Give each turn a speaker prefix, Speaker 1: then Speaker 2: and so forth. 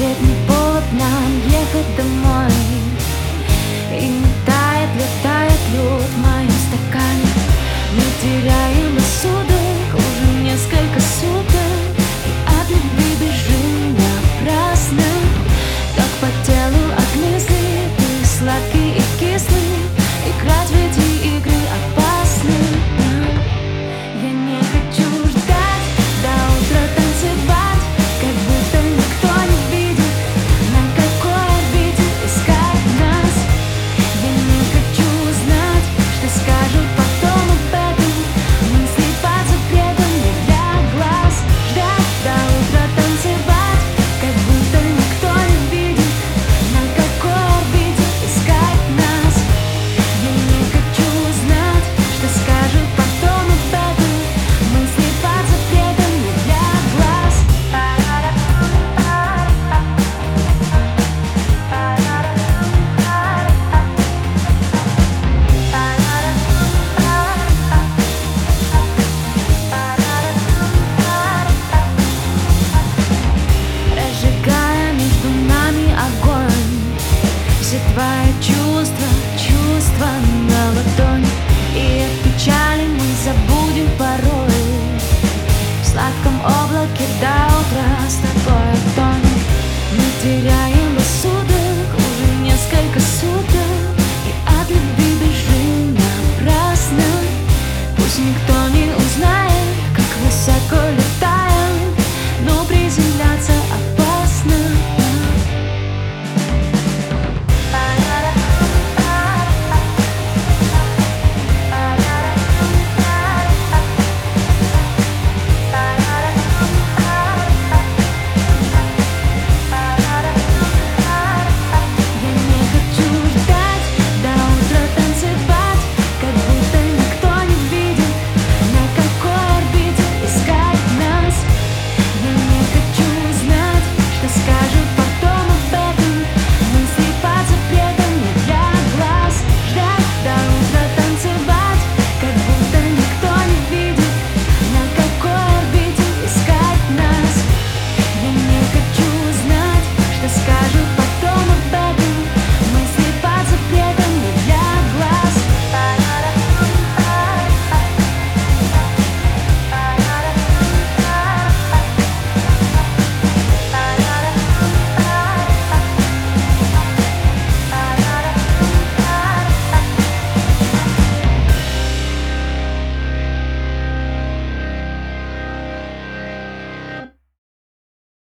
Speaker 1: безответный повод нам ехать домой. И не тает, летает лед в моем стакане. Мы теряем рассудок уже несколько суток. И от любви бежим напрасно. Как по телу от мысли ты сладкий и кислый. Накрывает чувства чувство на ладони И от печали мы забудем порой. В сладком облаке до утра с тобой оттонем Мы теряем